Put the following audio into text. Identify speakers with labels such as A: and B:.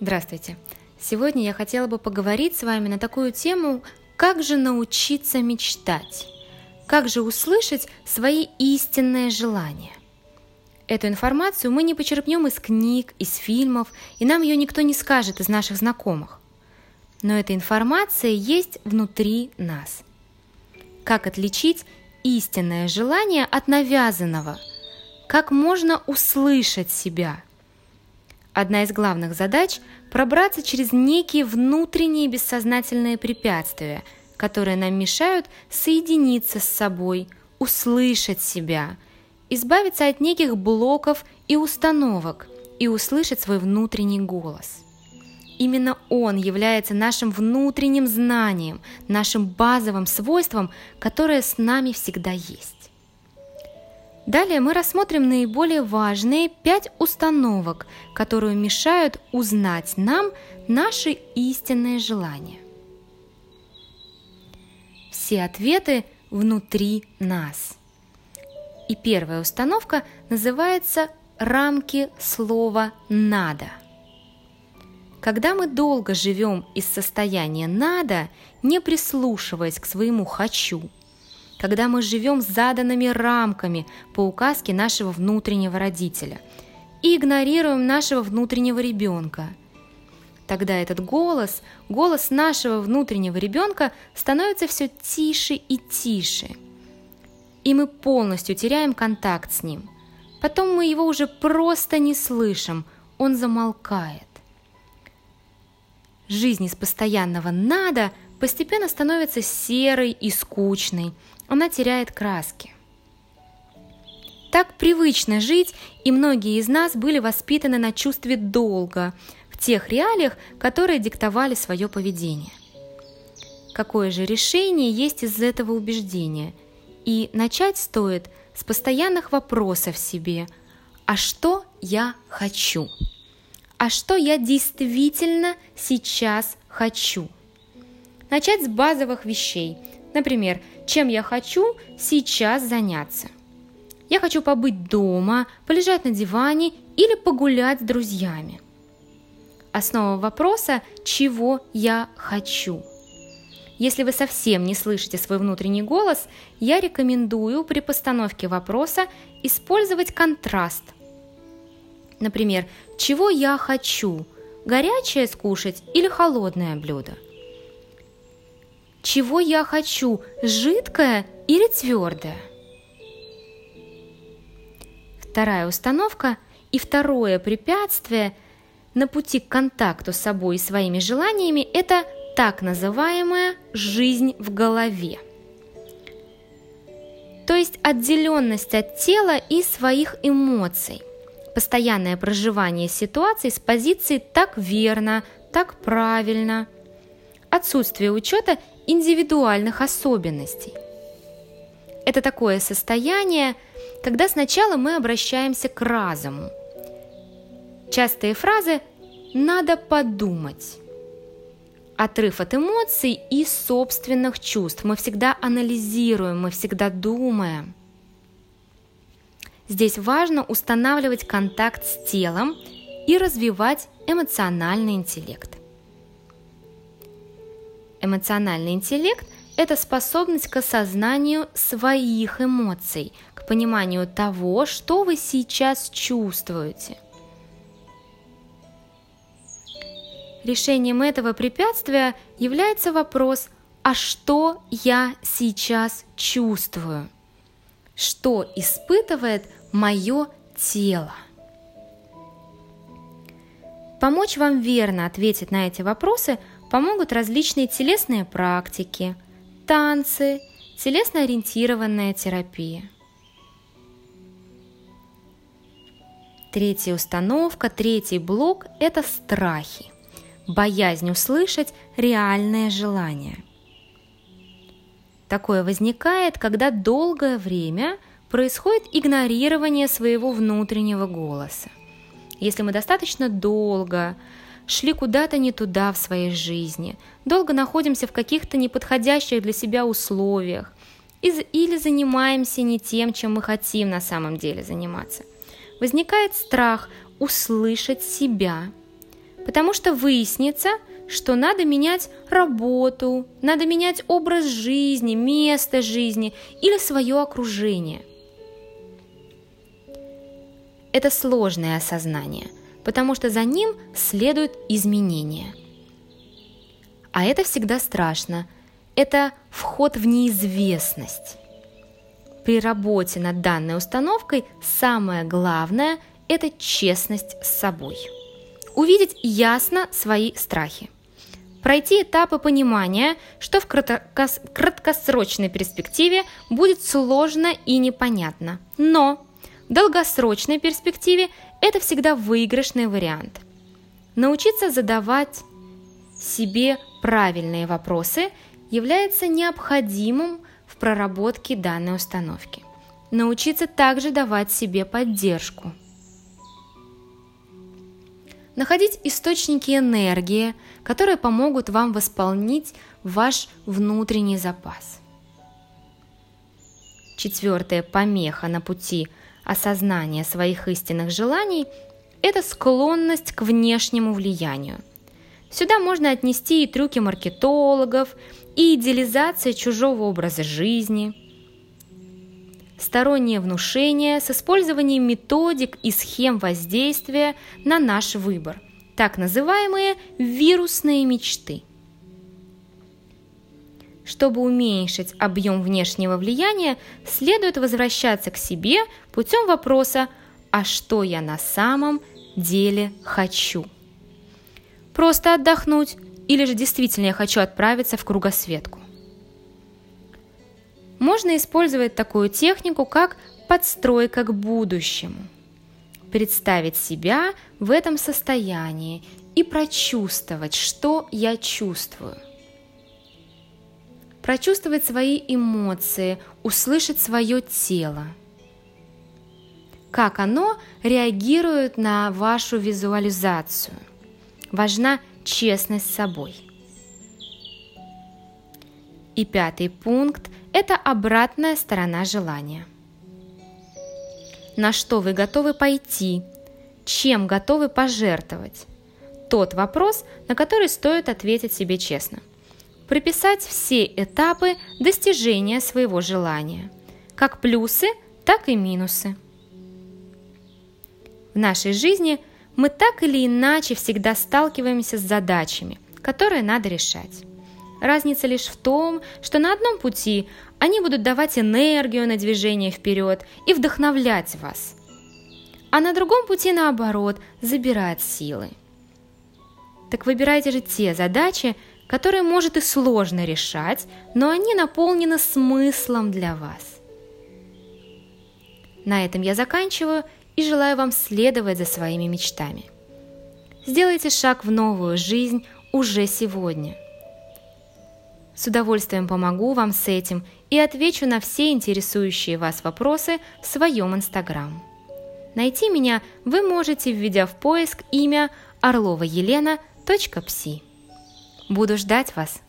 A: Здравствуйте! Сегодня я хотела бы поговорить с вами на такую тему, как же научиться мечтать, как же услышать свои истинные желания. Эту информацию мы не почерпнем из книг, из фильмов, и нам ее никто не скажет из наших знакомых. Но эта информация есть внутри нас. Как отличить истинное желание от навязанного? Как можно услышать себя – Одна из главных задач – пробраться через некие внутренние бессознательные препятствия, которые нам мешают соединиться с собой, услышать себя, избавиться от неких блоков и установок и услышать свой внутренний голос. Именно он является нашим внутренним знанием, нашим базовым свойством, которое с нами всегда есть. Далее мы рассмотрим наиболее важные пять установок, которые мешают узнать нам наши истинные желания. Все ответы внутри нас. И первая установка называется «рамки слова «надо». Когда мы долго живем из состояния «надо», не прислушиваясь к своему «хочу», когда мы живем заданными рамками по указке нашего внутреннего родителя и игнорируем нашего внутреннего ребенка. Тогда этот голос, голос нашего внутреннего ребенка становится все тише и тише. И мы полностью теряем контакт с ним. Потом мы его уже просто не слышим, он замолкает. Жизнь из постоянного «надо» постепенно становится серой и скучной, она теряет краски. Так привычно жить, и многие из нас были воспитаны на чувстве долга, в тех реалиях, которые диктовали свое поведение. Какое же решение есть из этого убеждения? И начать стоит с постоянных вопросов себе «А что я хочу?» «А что я действительно сейчас хочу?» Начать с базовых вещей. Например, чем я хочу сейчас заняться. Я хочу побыть дома, полежать на диване или погулять с друзьями. Основа вопроса – чего я хочу? Если вы совсем не слышите свой внутренний голос, я рекомендую при постановке вопроса использовать контраст. Например, чего я хочу? Горячее скушать или холодное блюдо – чего я хочу, жидкое или твердое? Вторая установка и второе препятствие на пути к контакту с собой и своими желаниями – это так называемая жизнь в голове. То есть отделенность от тела и своих эмоций. Постоянное проживание ситуации с позиции «так верно», «так правильно», отсутствие учета индивидуальных особенностей. Это такое состояние, когда сначала мы обращаемся к разуму. Частые фразы «надо подумать», отрыв от эмоций и собственных чувств. Мы всегда анализируем, мы всегда думаем. Здесь важно устанавливать контакт с телом и развивать эмоциональный интеллект. Эмоциональный интеллект – это способность к осознанию своих эмоций, к пониманию того, что вы сейчас чувствуете. Решением этого препятствия является вопрос «А что я сейчас чувствую?» Что испытывает мое тело? Помочь вам верно ответить на эти вопросы – помогут различные телесные практики, танцы, телесно-ориентированная терапия. Третья установка, третий блок – это страхи, боязнь услышать реальное желание. Такое возникает, когда долгое время происходит игнорирование своего внутреннего голоса. Если мы достаточно долго шли куда-то не туда в своей жизни, долго находимся в каких-то неподходящих для себя условиях или занимаемся не тем, чем мы хотим на самом деле заниматься. Возникает страх услышать себя, Потому что выяснится, что надо менять работу, надо менять образ жизни, место жизни или свое окружение. Это сложное осознание, потому что за ним следуют изменения. А это всегда страшно. Это вход в неизвестность. При работе над данной установкой самое главное – это честность с собой. Увидеть ясно свои страхи – пройти этапы понимания, что в краткосрочной перспективе будет сложно и непонятно. Но долгосрочной перспективе это всегда выигрышный вариант. Научиться задавать себе правильные вопросы является необходимым в проработке данной установки. Научиться также давать себе поддержку – находить источники энергии, которые помогут вам восполнить ваш внутренний запас. Четвертая помеха на пути осознания своих истинных желаний – это склонность к внешнему влиянию. Сюда можно отнести и трюки маркетологов, и идеализация чужого образа жизни – стороннее внушение с использованием методик и схем воздействия на наш выбор, так называемые вирусные мечты. Чтобы уменьшить объем внешнего влияния, следует возвращаться к себе путем вопроса «А что я на самом деле хочу?» Просто отдохнуть или же действительно я хочу отправиться в кругосветку? можно использовать такую технику, как подстройка к будущему. Представить себя в этом состоянии и прочувствовать, что я чувствую. Прочувствовать свои эмоции, услышать свое тело. Как оно реагирует на вашу визуализацию. Важна честность с собой. И пятый пункт это обратная сторона желания. На что вы готовы пойти? Чем готовы пожертвовать? Тот вопрос, на который стоит ответить себе честно. Прописать все этапы достижения своего желания, как плюсы, так и минусы. В нашей жизни мы так или иначе всегда сталкиваемся с задачами, которые надо решать. Разница лишь в том, что на одном пути они будут давать энергию на движение вперед и вдохновлять вас, а на другом пути, наоборот, забирать силы. Так выбирайте же те задачи, которые может и сложно решать, но они наполнены смыслом для вас. На этом я заканчиваю и желаю вам следовать за своими мечтами. Сделайте шаг в новую жизнь уже сегодня – с удовольствием помогу вам с этим и отвечу на все интересующие вас вопросы в своем инстаграм. Найти меня вы можете, введя в поиск имя Орлова Елена. Буду ждать вас!